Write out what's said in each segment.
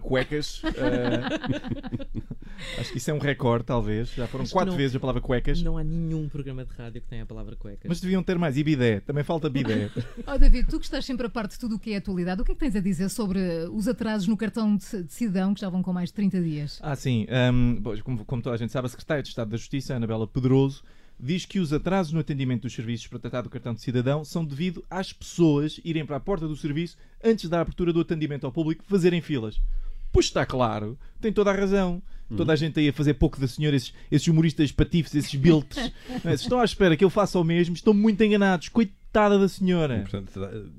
cuecas. eh, acho que isso é um recorde, talvez. Já foram Acho quatro não- vezes a palavra cuecas. Não há nenhum programa de rádio que tenha a palavra cuecas. Mas deviam ter mais. E bidé. Também falta bidé. Oh, David, tu que estás sempre a parte de tudo o que é atualidade, o que é que tens a dizer sobre os atrasos no cartão de de cidadão que já vão com mais de 30 dias? Ah, sim. Pois, como, como toda a gente sabe, a Secretária de Estado da Justiça, Anabela Pedroso, diz que os atrasos no atendimento dos serviços para tratar do cartão de cidadão são devido às pessoas irem para a porta do serviço antes da abertura do atendimento ao público fazerem filas. Pois está claro, tem toda a razão. Toda a gente aí a fazer pouco da senhora, esses, esses humoristas patifes, esses biltres. não é? Estão à espera que eu faça o mesmo, estão muito enganados. Coitada da senhora. Portanto,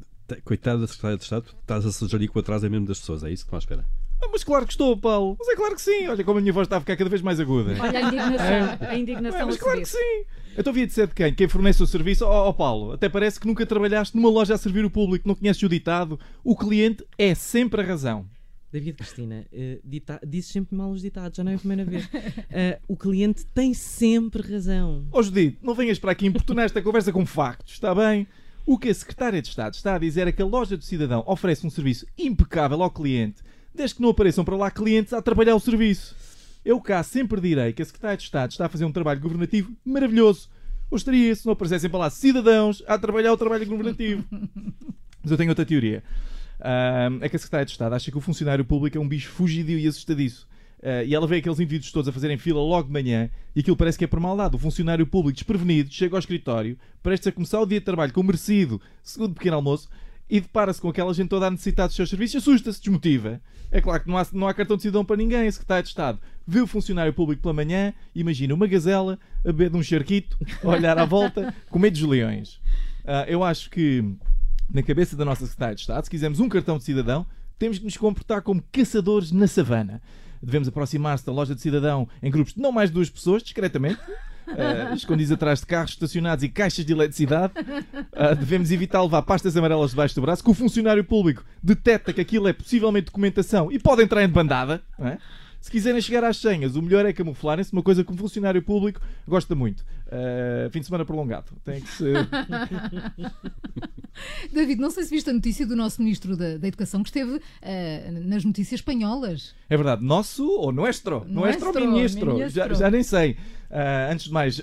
coitado da Secretária de Estado, estás a sugerir que o atraso é mesmo das pessoas, é isso que estão à espera? Ah, mas claro que estou, Paulo. Mas é claro que sim. Olha como a minha voz está a ficar cada vez mais aguda. Olha a indignação, a É, indignação mas a claro que sim. Então devia de ser de quem? Quem fornece o serviço? Ó ó, Paulo, até parece que nunca trabalhaste numa loja a servir o público, não conheces o ditado. O cliente é sempre a razão. David Cristina, dita... dizes sempre mal os ditados, já não é a primeira vez. Eh, o cliente tem sempre razão. Ó Judite, não venhas para aqui importunar esta conversa com factos, está bem? O que a Secretária de Estado está a dizer é que a loja do cidadão oferece um serviço impecável ao cliente, desde que não apareçam para lá clientes a trabalhar o serviço. Eu cá sempre direi que a Secretária de Estado está a fazer um trabalho governativo maravilhoso. Gostaria se não aparecessem para lá cidadãos a trabalhar o trabalho governativo. Mas eu tenho outra teoria. Ahm, é que a Secretária de Estado acha que o funcionário público é um bicho fugidio e assustadiço. Ah, e ela vê aqueles indivíduos todos a fazerem fila logo de manhã e aquilo parece que é por maldade. O funcionário público desprevenido chega ao escritório, prestes a começar o dia de trabalho com merecido, segundo pequeno almoço, e depara-se com aquela gente toda a necessitar dos seus serviços, assusta-se, desmotiva. É claro que não há, não há cartão de cidadão para ninguém. A Secretária de Estado vê o funcionário público pela manhã, imagina uma gazela a beber de um charquito, a olhar à volta, com medo dos leões. Ah, eu acho que na cabeça da nossa Secretária de Estado, se quisermos um cartão de cidadão, temos que nos comportar como caçadores na savana. Devemos aproximar-se da loja de cidadão em grupos de não mais de duas pessoas, discretamente, eh, escondidos atrás de carros estacionados e caixas de eletricidade. Ah, devemos evitar levar pastas amarelas debaixo do braço, que o funcionário público detecta que aquilo é possivelmente documentação e pode entrar em bandada. não é? Se quiserem chegar às senhas, o melhor é camuflarem-se, uma coisa que um funcionário público gosta muito. Ah, fim de semana prolongado. Tem que ser. David, não sei se viste a notícia do nosso Ministro da, da Educação que esteve eh, nas notícias espanholas. É verdade, nosso ou nuestro? Nuestro, Nuestro, ministro. ministro. Já, já nem sei. Ah, antes de mais,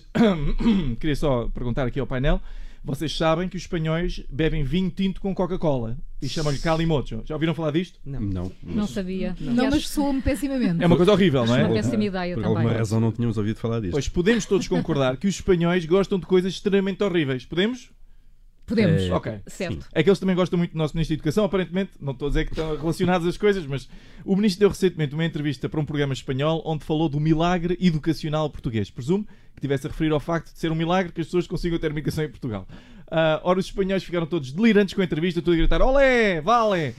queria só perguntar aqui ao painel. Vocês sabem que os espanhóis bebem vinho tinto com Coca-Cola e chamam-lhe calimocho. Já ouviram falar disto? Não. Não. Não sabia. Não, mas soa-me pessimamente. É uma coisa horrível, não Uma é? péssima ideia Por também. alguma razão não tínhamos ouvido falar disto. Pois podemos todos concordar que os espanhóis gostam de coisas extremamente horríveis. Podemos? Podemos. É, Ok. Certo. É que eles também gostam muito do nosso Ministro da Educação, aparentemente. Não estou a dizer que estão relacionadas as coisas, mas o Ministro deu recentemente uma entrevista para um programa espanhol onde falou do milagre educacional português. Presumo que tivesse a referir ao facto de ser um milagre que as pessoas consigam ter uma educação em Portugal. Ah, ora, os espanhóis ficaram todos delirantes com a entrevista, todos a gritar olé, vale,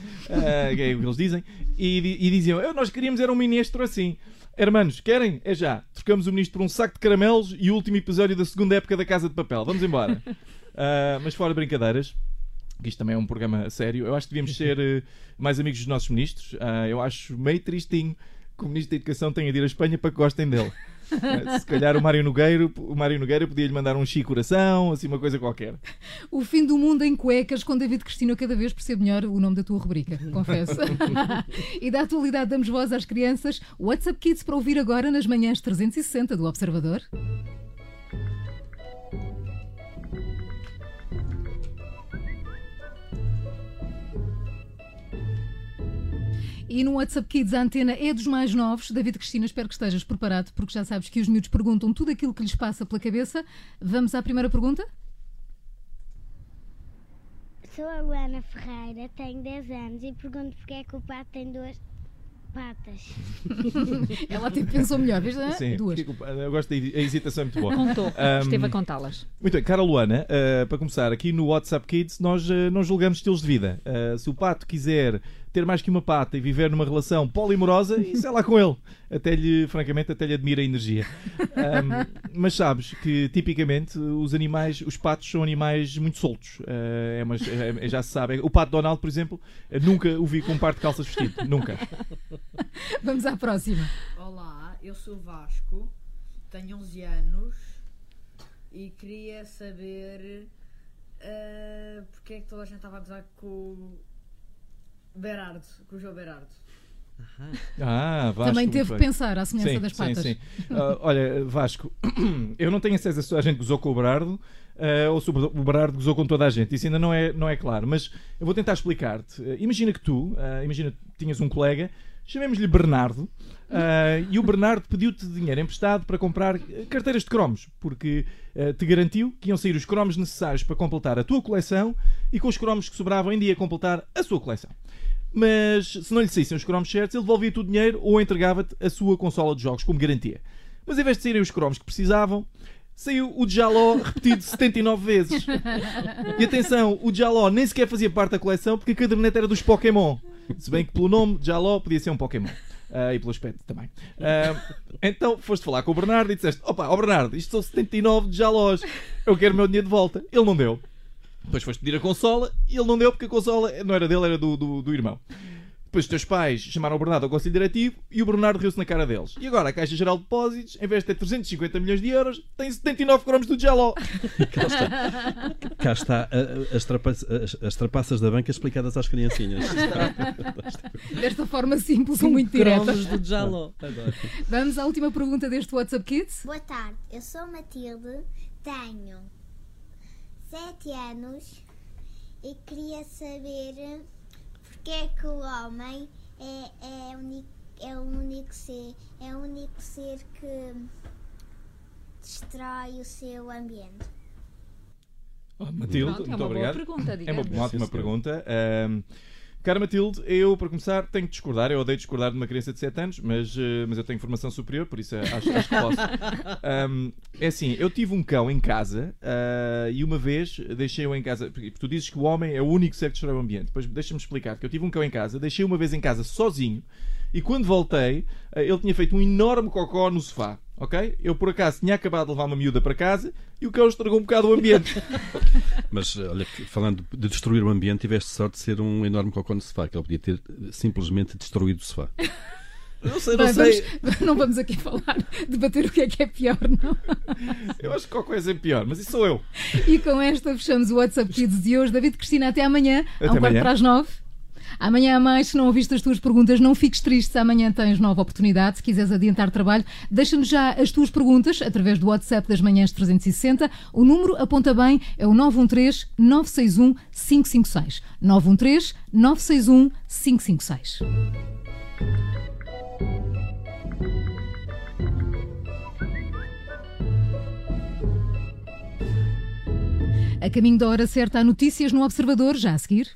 que é o que eles dizem, e, e diziam, "Eu, nós queríamos era um ministro assim. Hermanos, querem? É já. Trocamos o ministro por um saco de caramelos e o último episódio da segunda época da Casa de Papel. Vamos embora. Ah, mas fora brincadeiras, que isto também é um programa sério, eu acho que devíamos ser eh, mais amigos dos nossos ministros. Ah, eu acho meio tristinho que o Ministro da Educação tenha de ir à Espanha para que gostem dele. Se calhar o Mário Nogueiro, o Mário Nogueira podia-lhe mandar um chi coração, assim uma coisa qualquer. O fim do mundo em cuecas com David Cristina. Eu cada vez percebo melhor o nome da tua rubrica, confesso. e da atualidade damos voz às crianças. WhatsApp Kids para ouvir agora nas manhãs 360 do Observador. E no WhatsApp Kids a antena é dos mais novos. David Cristina, espero que estejas preparado, porque já sabes que os miúdos perguntam tudo aquilo que lhes passa pela cabeça. Vamos à primeira pergunta? Sou a Luana Ferreira, tenho 10 anos e pergunto porque é que o pato tem duas patas. Ela até pensou melhor, vês? né? Sim, Duas. eu gosto da a hesitação é muito boa. Contou. Ahm, Esteve a contá-las. Muito bem, cara Luana, uh, para começar, aqui no WhatsApp Kids nós uh, não julgamos estilos de vida. Uh, se o pato quiser ter mais que uma pata e viver numa relação polimorosa, isso é lá com ele. Até lhe, francamente, até lhe admira a energia. Um, mas sabes que, tipicamente, os animais, os patos são animais muito soltos. Uh, é uma- é- já se sabe. O pato Donald, por exemplo, eu nunca o vi com um par de calças vestido. Nunca. Vamos à próxima. Olá, eu sou Vasco, tenho 11 anos e queria saber eh, porque é que toda a gente estava a gozar com Berardo, com o João Berardo. Ah, Vasco. Também teve que pensar à semelhança sim, das sim, patas. sim. Ah, olha, Vasco, eu não tenho acesso a se a gente gozou com o Berardo ah, ou se o Berardo gozou com toda a gente. Isso ainda não é, não é claro. Mas eu vou tentar explicar-te. Ah, imagina que tu, imagina que tinhas um colega, chamemos-lhe Bernardo, e o Bernardo pediu-te dinheiro emprestado para comprar carteiras de cromos, porque te garantiu que iam sair os cromos necessários para completar a tua coleção e com os cromos que sobravam ainda ia completar a sua coleção. Mas se não lhe saíssem os cromos certos, ele devolvia-te o dinheiro ou entregava-te a sua consola de jogos como garantia. Mas em vez de saírem os cromos que precisavam, saiu o Jaló repetido 79 vezes. E atenção, o Jaló nem sequer fazia parte da coleção porque a caderneta era dos Pokémon. Se bem que pelo nome, Jaló podia ser um Pokémon. Ah, e pelo aspecto também. Ah, então foste falar com o Bernardo e disseste: Opa, ó Bernardo, isto são 79 de Jalós, eu quero o meu dinheiro de volta. Ele não deu. Depois foste pedir a consola e ele não deu porque a consola não era dele, era do, do, do irmão. Depois os teus pais chamaram o Bernardo ao Conselho Diretivo e o Bernardo riu-se na cara deles. E agora a Caixa Geral de Depósitos, em vez de ter 350 milhões de euros, tem 79 cromos do Jaló. Cá está, cá está a- a- as, trapa- as- as trapaças da banca explicadas às criancinhas. Desta forma simples ou muito direta. Cromos do Jaló. Adoro. Vamos à última pergunta deste WhatsApp Kids. Boa tarde, eu sou Matilde, tenho 7 anos e queria saber porque é que o homem é, é, uni- é o único ser, é o único ser que destrói o seu ambiente. Oh, Matilde, Pronto, é muito uma boa obrigado. pergunta, É uma, digamos. uma ótima pergunta. Cara Matilde, eu, para começar, tenho que discordar. Eu odeio discordar de uma criança de 7 anos, mas, eh, mas eu tenho formação superior, por isso eh, acho, acho que posso. Ahm, é assim, eu tive um cão em casa ah, e uma vez deixei-o em casa. Porque tu dizes que o homem é o único ser que destrói o ambiente. Depois deixa-me explicar que eu tive um cão em casa, deixei uma vez em casa sozinho e quando voltei, ah, ele tinha feito um enorme cocó no sofá. Ok? Eu por acaso tinha acabado de levar uma miúda para casa e o cão estragou um bocado o ambiente. Mas olha, que falando de destruir o ambiente, tiveste sorte de ser um enorme cocô no sofá, que ele podia ter eh, simplesmente destruído o sofá. Não sei, não Bem, sei. vamos- não vamos aqui falar, debater o que é que é pior, não? Eu acho que qualquer coisa é pior, mas isso sou eu. E com esta fechamos o WhatsApp Kids de hoje. David Cristina, até amanhã, Até a um quarto amanhã. para as nove. Amanhã mais, se não ouviste as tuas perguntas, não fiques triste. Amanhã tens nova oportunidade. Se quiseres adiantar trabalho, deixa-nos já as tuas perguntas através do WhatsApp das manhãs 360. O número, aponta bem, é o 913 961 556. 913 961 556. A caminho da hora certa, há notícias no Observador, já a seguir.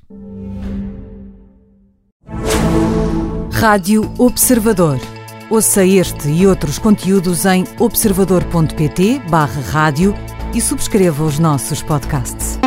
Rádio Observador. Ouça este e outros conteúdos em observador.pt/barra rádio e subscreva os nossos podcasts.